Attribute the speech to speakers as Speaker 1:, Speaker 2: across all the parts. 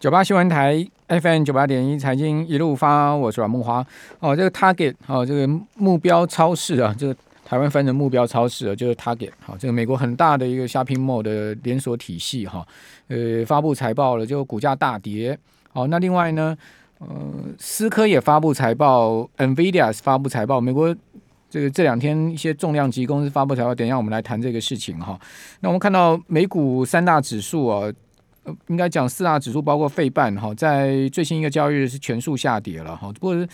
Speaker 1: 九八新闻台 FM 九八点一财经一路发，我是阮慕驊。哦，这个 Target 哦，这个目标超市啊，这个台湾分的目标超市啊，就是 Target 好，这个美国很大的一个 Shopping Mall 的连锁体系哈，呃，发布财报了，就股价大跌。好，那另外呢，呃，思科也发布财报，NVIDIA 发布财报，美国这个这两天一些重量级公司发布财报，等一下我们来谈这个事情哈。那我们看到美股三大指数啊。应该讲四大指数，包括费半哈，在最新一个交易日是全数下跌了哈，不过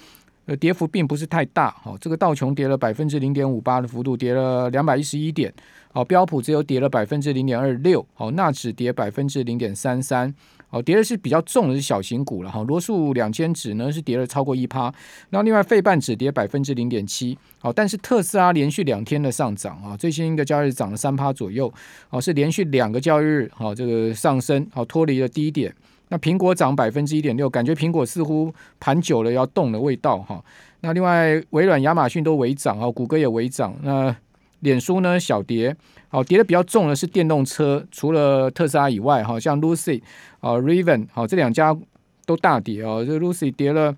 Speaker 1: 呃跌幅并不是太大哈，这个道琼跌了百分之零点五八的幅度，跌了两百一十一点，好，标普只有跌了百分之零点二六，好，纳指跌百分之零点三三。哦，跌的是比较重的是小型股了哈，罗素两千指呢是跌了超过一趴，那另外费半指跌百分之零点七，好，但是特斯拉连续两天的上涨啊，最新一个交易日涨了三趴左右，哦，是连续两个交易日好这个上升，好脱离了低点。那苹果涨百分之一点六，感觉苹果似乎盘久了要动的味道哈。那另外微软、亚马逊都微涨啊，谷歌也微涨，那脸书呢小跌。好，跌的比较重的是电动车，除了特斯拉以外，哈，像 Lucy 啊、Raven 好，这两家都大跌哦。这 Lucy 跌了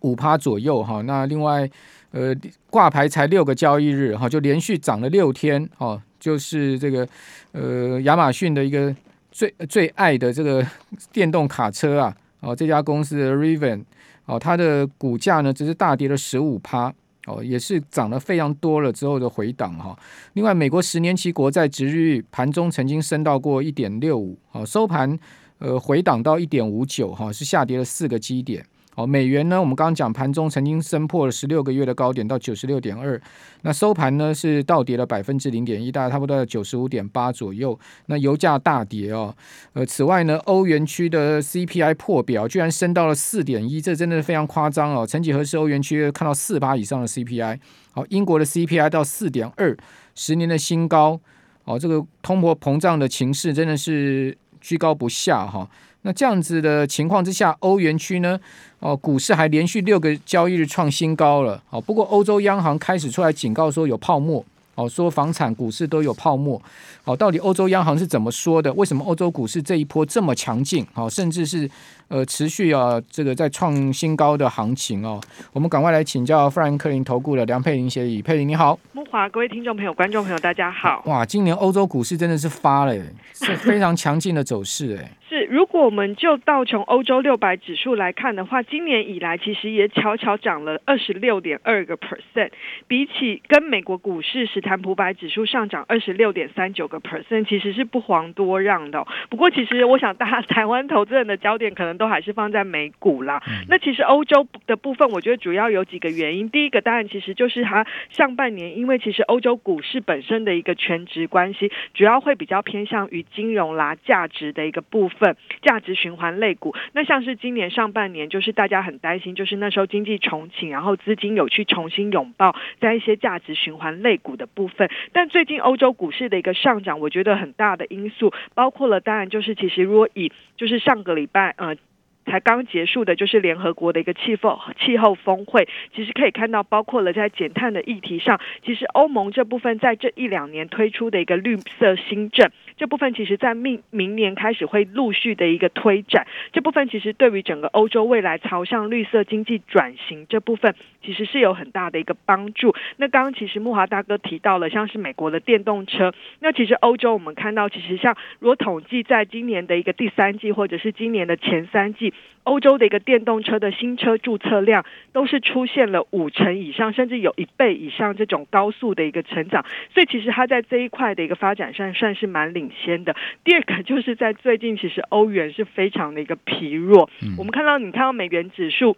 Speaker 1: 五趴左右，哈。那另外，呃，挂牌才六个交易日，哈，就连续涨了六天，哦，就是这个呃，亚马逊的一个最最爱的这个电动卡车啊，哦，这家公司的 Raven 哦，它的股价呢只是大跌了十五趴。哦，也是涨了非常多了之后的回档哈。另外，美国十年期国债殖利率盘中曾经升到过一点六五，哦，收盘呃回档到一点五九哈，是下跌了四个基点。好，美元呢，我们刚刚讲盘中曾经升破了十六个月的高点到九十六点二，那收盘呢是倒跌了百分之零点一，大概差不多在九十五点八左右。那油价大跌哦，呃，此外呢，欧元区的 CPI 破表居然升到了四点一，这真的是非常夸张哦。曾几何时，欧元区看到四八以上的 CPI，好，英国的 CPI 到四点二，十年的新高，哦，这个通货膨胀的情势真的是居高不下哈。那这样子的情况之下，欧元区呢，哦，股市还连续六个交易日创新高了。哦，不过欧洲央行开始出来警告说有泡沫，哦，说房产、股市都有泡沫。哦，到底欧洲央行是怎么说的？为什么欧洲股市这一波这么强劲？哦，甚至是。呃，持续啊，这个在创新高的行情哦，我们赶快来请教富兰克林投顾的梁佩玲协理，佩玲你好，
Speaker 2: 木华，各位听众朋友、观众朋友，大家好。
Speaker 1: 哇，今年欧洲股市真的是发了，是 非常强劲的走势哎。
Speaker 2: 是，如果我们就道琼欧洲六百指数来看的话，今年以来其实也悄悄涨了二十六点二个 percent，比起跟美国股市史坦普百指数上涨二十六点三九个 percent，其实是不遑多让的。不过，其实我想大家 台湾投资人的焦点可能。都还是放在美股啦。那其实欧洲的部分，我觉得主要有几个原因。第一个当然其实就是它上半年，因为其实欧洲股市本身的一个全值关系，主要会比较偏向于金融啦、价值的一个部分，价值循环类股。那像是今年上半年，就是大家很担心，就是那时候经济重启，然后资金有去重新拥抱在一些价值循环类股的部分。但最近欧洲股市的一个上涨，我觉得很大的因素包括了，当然就是其实如果以就是上个礼拜呃。才刚结束的，就是联合国的一个气候气候峰会，其实可以看到，包括了在减碳的议题上，其实欧盟这部分在这一两年推出的一个绿色新政，这部分其实在明明年开始会陆续的一个推展，这部分其实对于整个欧洲未来朝向绿色经济转型这部分，其实是有很大的一个帮助。那刚刚其实木华大哥提到了，像是美国的电动车，那其实欧洲我们看到，其实像如果统计在今年的一个第三季，或者是今年的前三季。欧洲的一个电动车的新车注册量都是出现了五成以上，甚至有一倍以上这种高速的一个成长，所以其实它在这一块的一个发展上算是蛮领先的。第二个就是在最近，其实欧元是非常的一个疲弱。我们看到，你看到美元指数。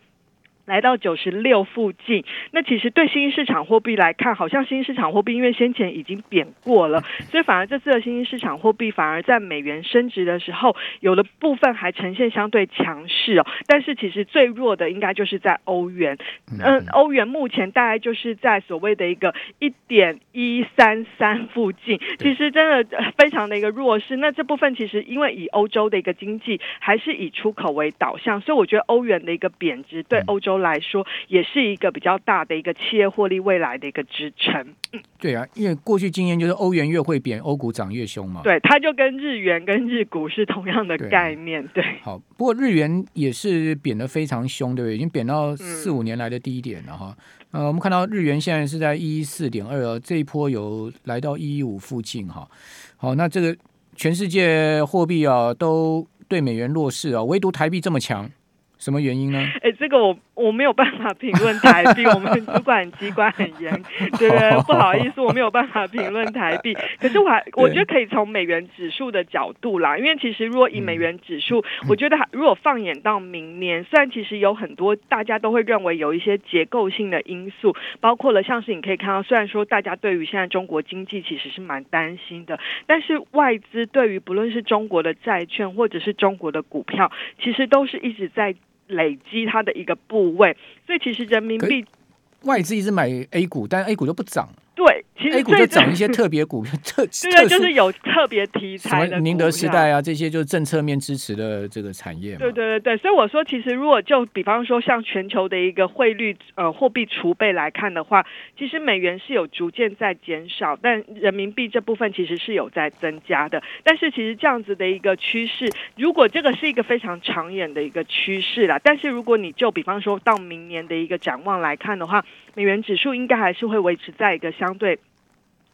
Speaker 2: 来到九十六附近，那其实对新兴市场货币来看，好像新兴市场货币因为先前已经贬过了，所以反而这次的新兴市场货币反而在美元升值的时候，有的部分还呈现相对强势哦。但是其实最弱的应该就是在欧元，嗯，欧元目前大概就是在所谓的一个一点一三三附近，其实真的非常的一个弱势。那这部分其实因为以欧洲的一个经济还是以出口为导向，所以我觉得欧元的一个贬值对欧洲。洲来说，也是一个比较大的一个企业获利未来的一个支撑。嗯，
Speaker 1: 对啊，因为过去经验就是欧元越会贬，欧股涨越凶嘛。
Speaker 2: 对，它就跟日元跟日股是同样的概念。对，
Speaker 1: 对好，不过日元也是贬得非常凶，对不对？已经贬到四五年来的低点了哈。嗯、呃，我们看到日元现在是在一一四点二，这一波有来到一一五附近哈。好，那这个全世界货币啊都对美元弱势啊，唯独台币这么强，什么原因呢？
Speaker 2: 哎，这个我。我没有办法评论台币，我们主管机关很严，对不对？不好意思，我没有办法评论台币。可是我还我觉得可以从美元指数的角度啦，因为其实如果以美元指数，我觉得如果放眼到明年，虽然其实有很多大家都会认为有一些结构性的因素，包括了像是你可以看到，虽然说大家对于现在中国经济其实是蛮担心的，但是外资对于不论是中国的债券或者是中国的股票，其实都是一直在。累积它的一个部位，所以其实人民币
Speaker 1: 外资一直买 A 股，但 A 股就不涨。
Speaker 2: 对，其实
Speaker 1: A 股就涨一些 特别股，特
Speaker 2: 对，就是有特别题材的，
Speaker 1: 宁德时代啊，这些就是政策面支持的这个产业。
Speaker 2: 对对对对，所以我说，其实如果就比方说像全球的一个汇率呃货币储备来看的话，其实美元是有逐渐在减少，但人民币这部分其实是有在增加的。但是其实这样子的一个趋势，如果这个是一个非常长远的一个趋势啦，但是如果你就比方说到明年的一个展望来看的话，美元指数应该还是会维持在一个相对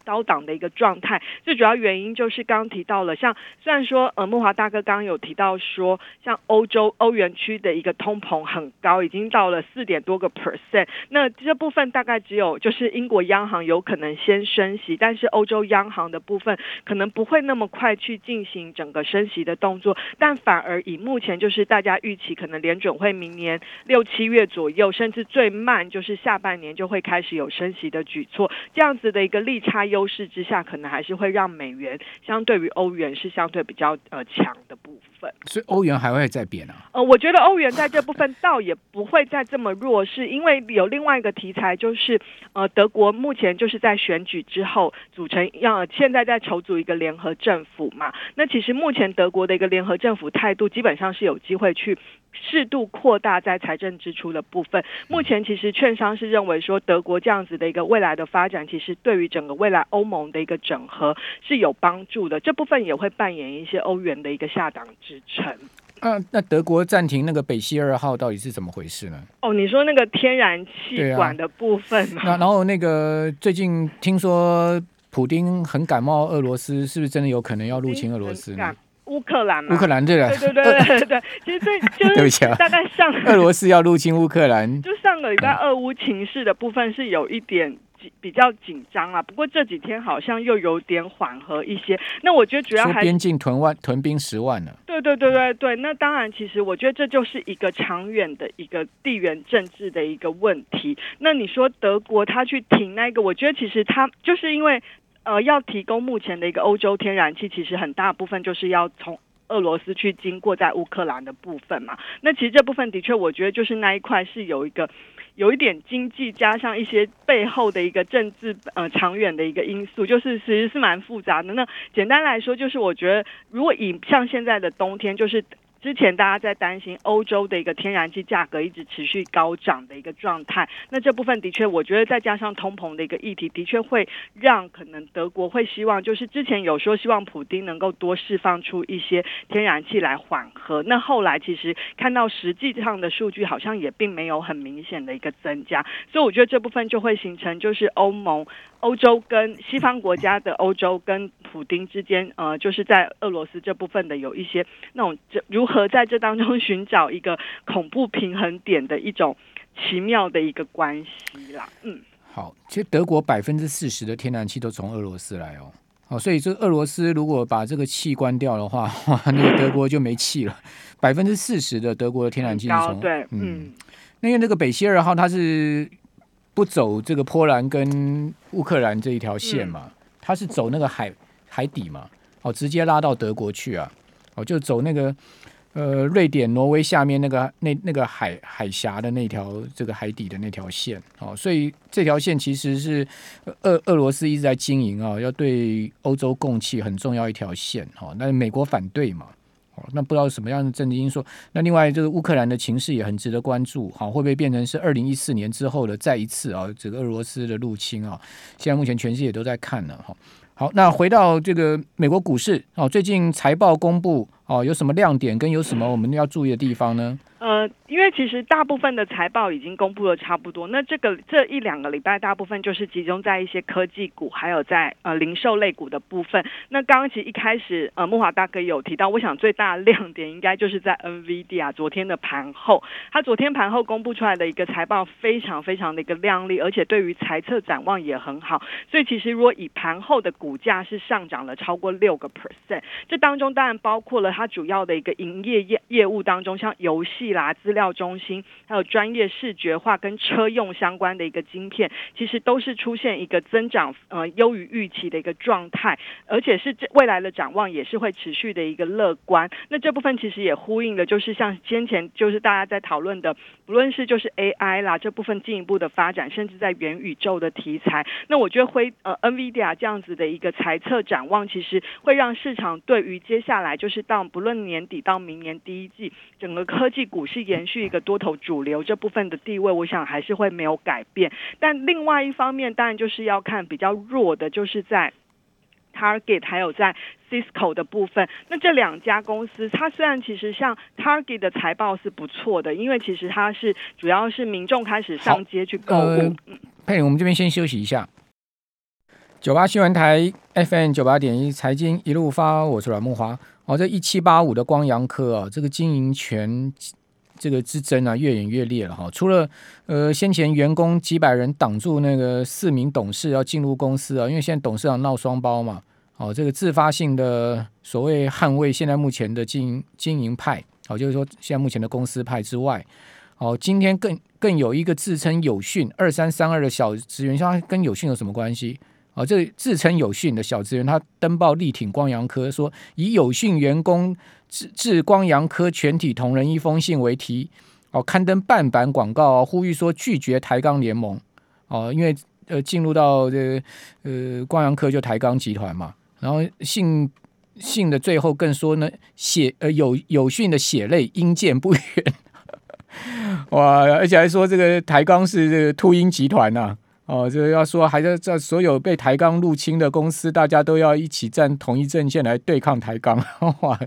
Speaker 2: 高档的一个状态，最主要原因就是刚刚提到了，像虽然说呃，慕驊大哥刚刚有提到说，像欧洲欧元区的一个通膨很高，已经到了四点多个 percent，那这部分大概只有就是英国央行有可能先升息，但是欧洲央行的部分可能不会那么快去进行整个升息的动作，但反而以目前就是大家预期可能联准会明年六七月左右，甚至最慢就是下半年就会开始有升息的举措，这样子的一个利差。优势之下，可能还是会让美元相对于欧元是相对比较呃强的部分。
Speaker 1: 所以欧元还会再贬啊？
Speaker 2: 呃，我觉得欧元在这部分倒也不会再这么弱势，因为有另外一个题材，就是呃德国目前就是在选举之后组成要现在在筹组一个联合政府嘛。那其实目前德国的一个联合政府态度基本上是有机会去。适度扩大在财政支出的部分。目前其实券商是认为说，德国这样子的一个未来的发展，其实对于整个未来欧盟的一个整合是有帮助的。这部分也会扮演一些欧元的一个下档支撑。
Speaker 1: 啊，那德国暂停那个北溪二号到底是怎么回事呢？
Speaker 2: 哦，你说那个天然气管的部分吗？
Speaker 1: 那然后那个最近听说普丁很感冒，俄罗斯是不是真的有可能要入侵俄罗斯呢？
Speaker 2: 乌克兰嘛，
Speaker 1: 乌克兰对了，
Speaker 2: 对对对对对对，其实这就是大概上
Speaker 1: 俄罗斯要入侵乌克兰，
Speaker 2: 就上个礼拜俄乌情势的部分是有一点比较紧张啊，不过这几天好像又有点缓和一些。那我觉得主要还是边
Speaker 1: 境屯万屯兵十万呢。
Speaker 2: 对对对对对，那当然，其实我觉得这就是一个长远的一个地缘政治的一个问题。那你说德国他去停那个，我觉得其实他就是因为。呃，要提供目前的一个欧洲天然气，其实很大部分就是要从俄罗斯去经过在乌克兰的部分嘛。那其实这部分的确，我觉得就是那一块是有一个有一点经济加上一些背后的一个政治呃长远的一个因素，就是其实是蛮复杂的。那简单来说，就是我觉得如果以像现在的冬天，就是。之前大家在担心欧洲的一个天然气价格一直持续高涨的一个状态，那这部分的确，我觉得再加上通膨的一个议题，的确会让可能德国会希望，就是之前有说希望普丁能够多释放出一些天然气来缓和，那后来其实看到实际上的数据好像也并没有很明显的一个增加，所以我觉得这部分就会形成就是欧盟。欧洲跟西方国家的欧洲跟普丁之间，呃，就是在俄罗斯这部分的有一些那种，这如何在这当中寻找一个恐怖平衡点的一种奇妙的一个关系啦。嗯，
Speaker 1: 好，其实德国百分之四十的天然气都从俄罗斯来哦，哦，所以这俄罗斯如果把这个气关掉的话，哇，那个德国就没气了。百分之四十的德国的天然气是从
Speaker 2: 对，嗯，
Speaker 1: 那因为那个北溪二号它是。不走这个波兰跟乌克兰这一条线嘛，它是走那个海海底嘛，哦，直接拉到德国去啊，哦，就走那个呃瑞典、挪威下面那个那那个海海峡的那条这个海底的那条线，哦，所以这条线其实是俄俄罗斯一直在经营啊，要对欧洲供气很重要一条线，哦，那美国反对嘛，哦，那不知道什么样的政治因素。那另外，这个乌克兰的情势也很值得关注，好，会不会变成是二零一四年之后的再一次啊，这个俄罗斯的入侵啊？现在目前全世界都在看呢，哈。好，那回到这个美国股市哦，最近财报公布哦，有什么亮点跟有什么我们要注意的地方呢？
Speaker 2: 呃，因为其实大部分的财报已经公布了差不多，那这个这一两个礼拜大部分就是集中在一些科技股，还有在呃零售类股的部分。那刚刚其实一开始呃木华大哥有提到，我想最大的亮点应该就是在 NVD 啊昨天的盘后，他昨天盘后公布出来的一个财报非常非常的一个亮丽，而且对于财测展望也很好。所以其实如果以盘后的股价是上涨了超过六个 percent，这当中当然包括了它主要的一个营业业业务当中，像游戏。啦，资料中心，还有专业视觉化跟车用相关的一个晶片，其实都是出现一个增长呃优于预期的一个状态，而且是这未来的展望也是会持续的一个乐观。那这部分其实也呼应了，就是像先前就是大家在讨论的，不论是就是 AI 啦这部分进一步的发展，甚至在元宇宙的题材，那我觉得会呃 NVIDIA 这样子的一个财测展望，其实会让市场对于接下来就是到不论年底到明年第一季整个科技股。股市延续一个多头主流这部分的地位，我想还是会没有改变。但另外一方面，当然就是要看比较弱的，就是在 Target 还有在 Cisco 的部分。那这两家公司，它虽然其实像 Target 的财报是不错的，因为其实它是主要是民众开始上街去购物。呃、
Speaker 1: 佩，我们这边先休息一下。九八新闻台 FM 九八点一财经一路发，我是阮木华。哦，这一七八五的光阳科啊，这个经营权。这个之争啊，越演越烈了哈。除了呃，先前员工几百人挡住那个四名董事要进入公司啊，因为现在董事长闹双包嘛，哦，这个自发性的所谓捍卫现在目前的经营经营派，哦，就是说现在目前的公司派之外，哦，今天更更有一个自称有讯二三三二的小职员，像跟有讯有什么关系？哦，这自称有讯的小职员，他登报力挺光阳科，说以有讯员工致致光阳科全体同仁一封信为题，哦，刊登半版广告，哦，呼吁说拒绝台钢联盟，哦，因为呃进入到这个呃光阳科就台钢集团嘛，然后信信的最后更说呢，血呃有有讯的血泪应见不远，哇，而且还说这个台钢是这个秃鹰集团呐，哦，这个要说，还在在所有被台钢入侵的公司，大家都要一起站同一阵线来对抗台钢，哇，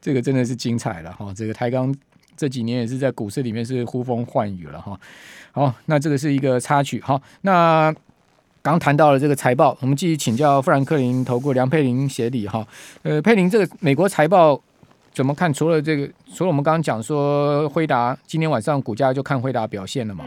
Speaker 1: 这个真的是精彩了哈！这个台钢这几年也是在股市里面是呼风唤雨了哈。好，那这个是一个插曲。好，那刚谈到了这个财报，我们继续请教富兰克林投顾梁佩玲协理哈。呃，佩玲，这个美国财报怎么看？除了这个，除了我们刚刚讲说辉达今天晚上股价就看辉达表现了嘛？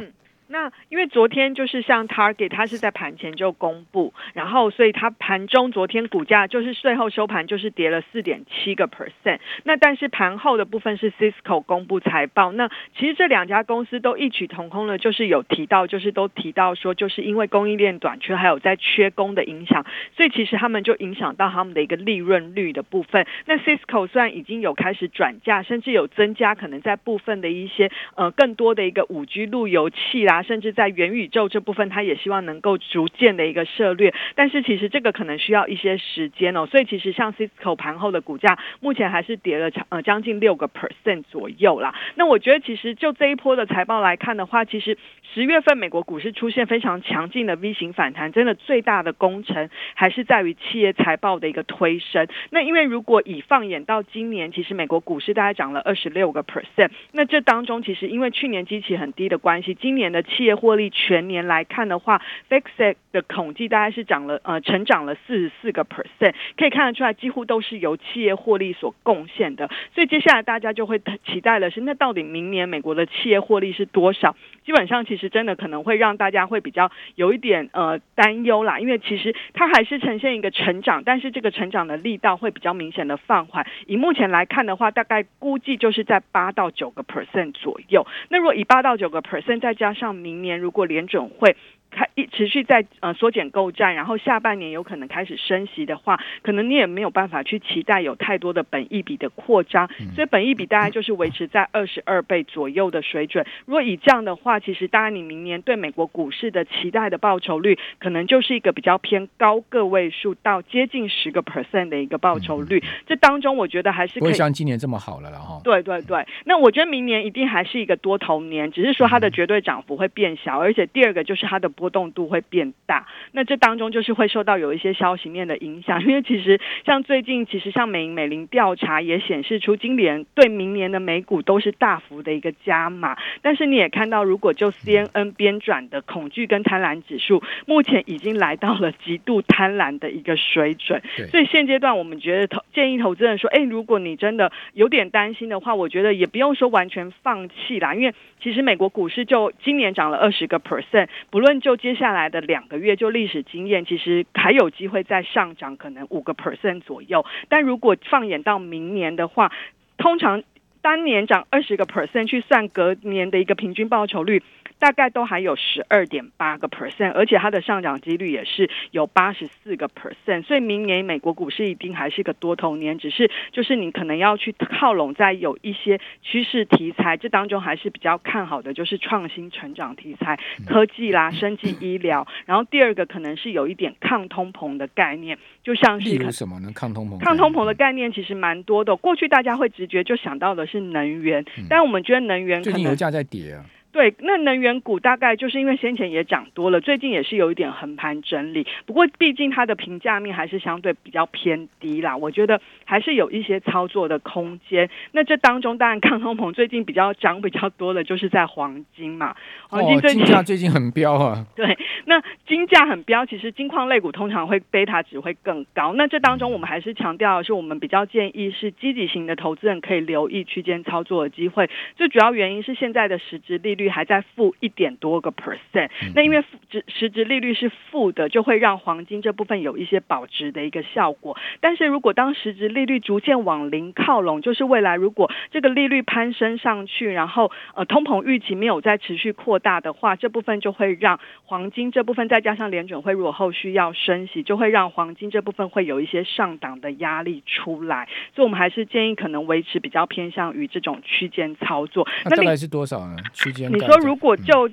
Speaker 2: 那因为昨天就是像 Target，它是在盘前就公布，然后所以它盘中昨天股价就是最后收盘就是跌了四点七个 percent。那但是盘后的部分是 Cisco 公布财报，那其实这两家公司都异曲同工的，就是有提到，就是都提到说，就是因为供应链短缺还有在缺工的影响，所以其实他们就影响到他们的一个利润率的部分。那 Cisco 虽然已经有开始转嫁，甚至有增加可能在部分的一些呃更多的一个五 G 路由器啦。甚至在元宇宙这部分，他也希望能够逐渐的一个涉略，但是其实这个可能需要一些时间哦。所以其实像 Cisco 盘后的股价，目前还是跌了呃将近六个 percent 左右啦。那我觉得其实就这一波的财报来看的话，其实十月份美国股市出现非常强劲的 V 型反弹，真的最大的功臣还是在于企业财报的一个推升。那因为如果以放眼到今年，其实美国股市大概涨了二十六个 percent，那这当中其实因为去年基期很低的关系，今年的企业获利全年来看的话，FactSet 的统计大概是涨了呃成长了四十四个 percent，可以看得出来几乎都是由企业获利所贡献的。所以接下来大家就会期待的是，那到底明年美国的企业获利是多少？基本上其实真的可能会让大家会比较有一点呃担忧啦，因为其实它还是呈现一个成长，但是这个成长的力道会比较明显的放缓。以目前来看的话，大概估计就是在八到九个 percent 左右。那如果以八到九个 percent 再加上明年如果联准会开一持续在呃缩减购债，然后下半年有可能开始升息的话，可能你也没有办法去期待有太多的本益比的扩张，所以本益比大概就是维持在二十二倍左右的水准。如果以这样的话，其实当然你明年对美国股市的期待的报酬率，可能就是一个比较偏高个位数到接近十个 percent 的一个报酬率。这当中我觉得还是，不会
Speaker 1: 像今年这么好了了哈。
Speaker 2: 对对对，那我觉得明年一定还是一个多头年，只是说它的绝对涨幅会变小，而且第二个就是它的波动度会变大。那这当中就是会受到有一些消息面的影响，因为其实像最近，其实像美银美林调查也显示出，今年对明年的美股都是大幅的一个加码。但是你也看到，如果就 CNN 编转的恐惧跟贪婪指数，目前已经来到了极度贪婪的一个水准。所以现阶段我们觉得投建议投资人说，哎，如果你真的有点担心的话，我觉得也不用说完全放弃啦，因为其实美国股市就今年涨了二十个 percent，不论就接下来的两个月，就历史经验，其实还有机会再上涨，可能五个 percent 左右。但如果放眼到明年的话，通常单年涨二十个 percent 去算隔年的一个平均报酬率。大概都还有十二点八个 percent，而且它的上涨几率也是有八十四个 percent，所以明年美国股市一定还是个多头年，只是就是你可能要去靠拢在有一些趋势题材，这当中还是比较看好的，就是创新成长题材、科技啦、生技医疗，然后第二个可能是有一点抗通膨的概念，就像是
Speaker 1: 什么呢？抗通膨？
Speaker 2: 抗通膨的概念其实蛮多的，过去大家会直觉就想到的是能源，但我们觉得能源可能
Speaker 1: 油价在跌啊。
Speaker 2: 对，那能源股大概就是因为先前也涨多了，最近也是有一点横盘整理。不过毕竟它的评价面还是相对比较偏低啦，我觉得还是有一些操作的空间。那这当中当然抗通膨最近比较涨比较多的就是在黄金嘛，黄金最近、
Speaker 1: 哦、金价最近很飙啊。
Speaker 2: 对，那金价很飙，其实金矿类股通常会贝塔值会更高。那这当中我们还是强调的是，我们比较建议是积极型的投资人可以留意区间操作的机会。最主要原因是现在的实质利率。还在负一点多个 percent，那因为值实值利率是负的，就会让黄金这部分有一些保值的一个效果。但是如果当实值利率逐渐往零靠拢，就是未来如果这个利率攀升上去，然后呃通膨预期没有再持续扩大的话，这部分就会让黄金这部分再加上联准会如果后续要升息，就会让黄金这部分会有一些上档的压力出来。所以我们还是建议可能维持比较偏向于这种区间操作。
Speaker 1: 那大概是多少呢？区间？
Speaker 2: 你说如果就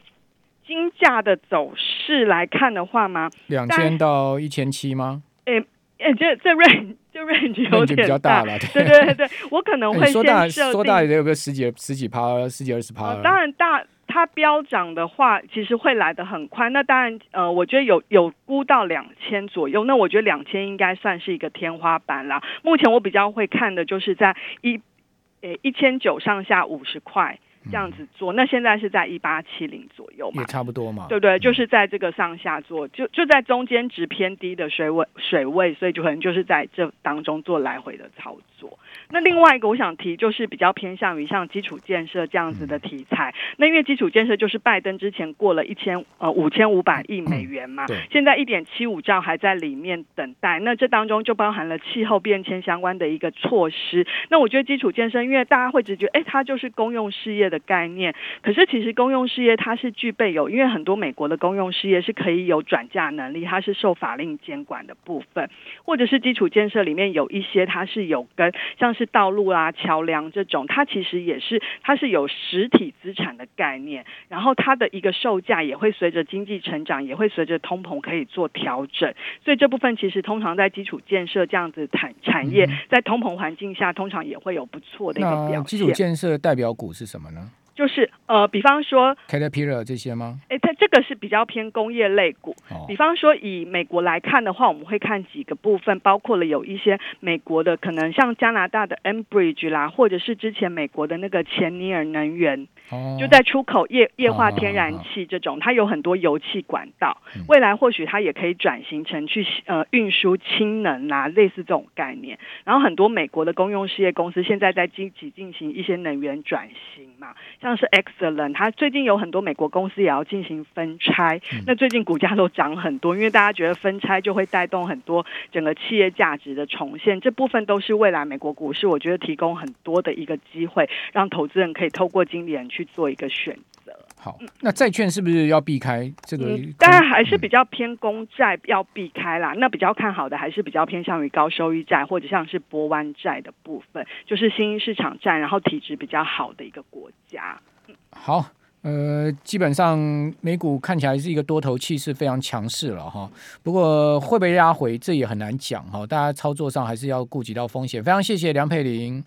Speaker 2: 金价的走势来看的话吗？
Speaker 1: 两千到一千七吗？
Speaker 2: 诶诶，这这 range 这 range 有点
Speaker 1: 比较大了。
Speaker 2: 对对对对，我可能会先设定
Speaker 1: 说大也有个十几十几趴，十几二十趴。
Speaker 2: 呃，当然大它飙涨的话，其实会来得很快。那当然，呃，我觉得有有估到两千左右。那我觉得两千应该算是一个天花板了。目前我比较会看的就是在一诶一千九上下五十块。这样子做，那现在是在一八七零左右嘛，
Speaker 1: 也差不多嘛，
Speaker 2: 对不对？就是在这个上下做，就就在中间值偏低的水位水位，所以就可能就是在这当中做来回的操作。那另外一个我想提，就是比较偏向于像基础建设这样子的题材。那因为基础建设就是拜登之前过了一千呃五千五百亿美元嘛，现在一点七五兆还在里面等待。那这当中就包含了气候变迁相关的一个措施。那我觉得基础建设，因为大家会直觉，哎，它就是公用事业的概念。可是其实公用事业它是具备有，因为很多美国的公用事业是可以有转嫁能力，它是受法令监管的部分，或者是基础建设里面有一些它是有跟像。是道路啊、桥梁这种，它其实也是，它是有实体资产的概念，然后它的一个售价也会随着经济成长，也会随着通膨可以做调整，所以这部分其实通常在基础建设这样子产产业，在通膨环境下，通常也会有不错的一个表现。
Speaker 1: 基础建设代表股是什么呢？
Speaker 2: 就是呃，比方说
Speaker 1: Caterpillar 这些吗？
Speaker 2: 哎，它这个是比较偏工业类股。哦。比方说以美国来看的话，我们会看几个部分，包括了有一些美国的，可能像加拿大的 Enbridge 啦，或者是之前美国的那个前尼尔能源。哦就在出口液液化天然气这种，它有很多油气管道，未来或许它也可以转型成去呃运输氢能啊，类似这种概念。然后很多美国的公用事业公司现在在积极进行一些能源转型嘛，像是 Excellent，它最近有很多美国公司也要进行分拆，那最近股价都涨很多，因为大家觉得分拆就会带动很多整个企业价值的重现，这部分都是未来美国股市我觉得提供很多的一个机会，让投资人可以透过经理人去做一个选择。
Speaker 1: 好，那债券是不是要避开这个？
Speaker 2: 嗯、当然还是比较偏公债要避开啦。嗯、那比较看好的还是比较偏向于高收益债或者像是波湾债的部分，就是新兴市场债，然后体质比较好的一个国家。
Speaker 1: 好，呃，基本上美股看起来是一个多头气势非常强势了哈。不过会被压回，这也很难讲哈。大家操作上还是要顾及到风险。非常谢谢梁佩玲。